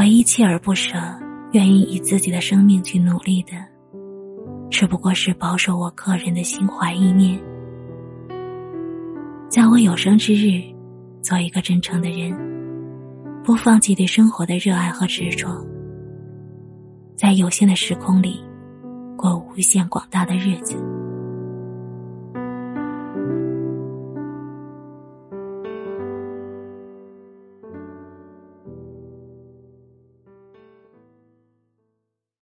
唯一锲而不舍愿意以自己的生命去努力的只不过是保守我个人的心怀意念。在我有生之日做一个真诚的人不放弃对生活的热爱和执着。在有限的时空里过无限广大的日子。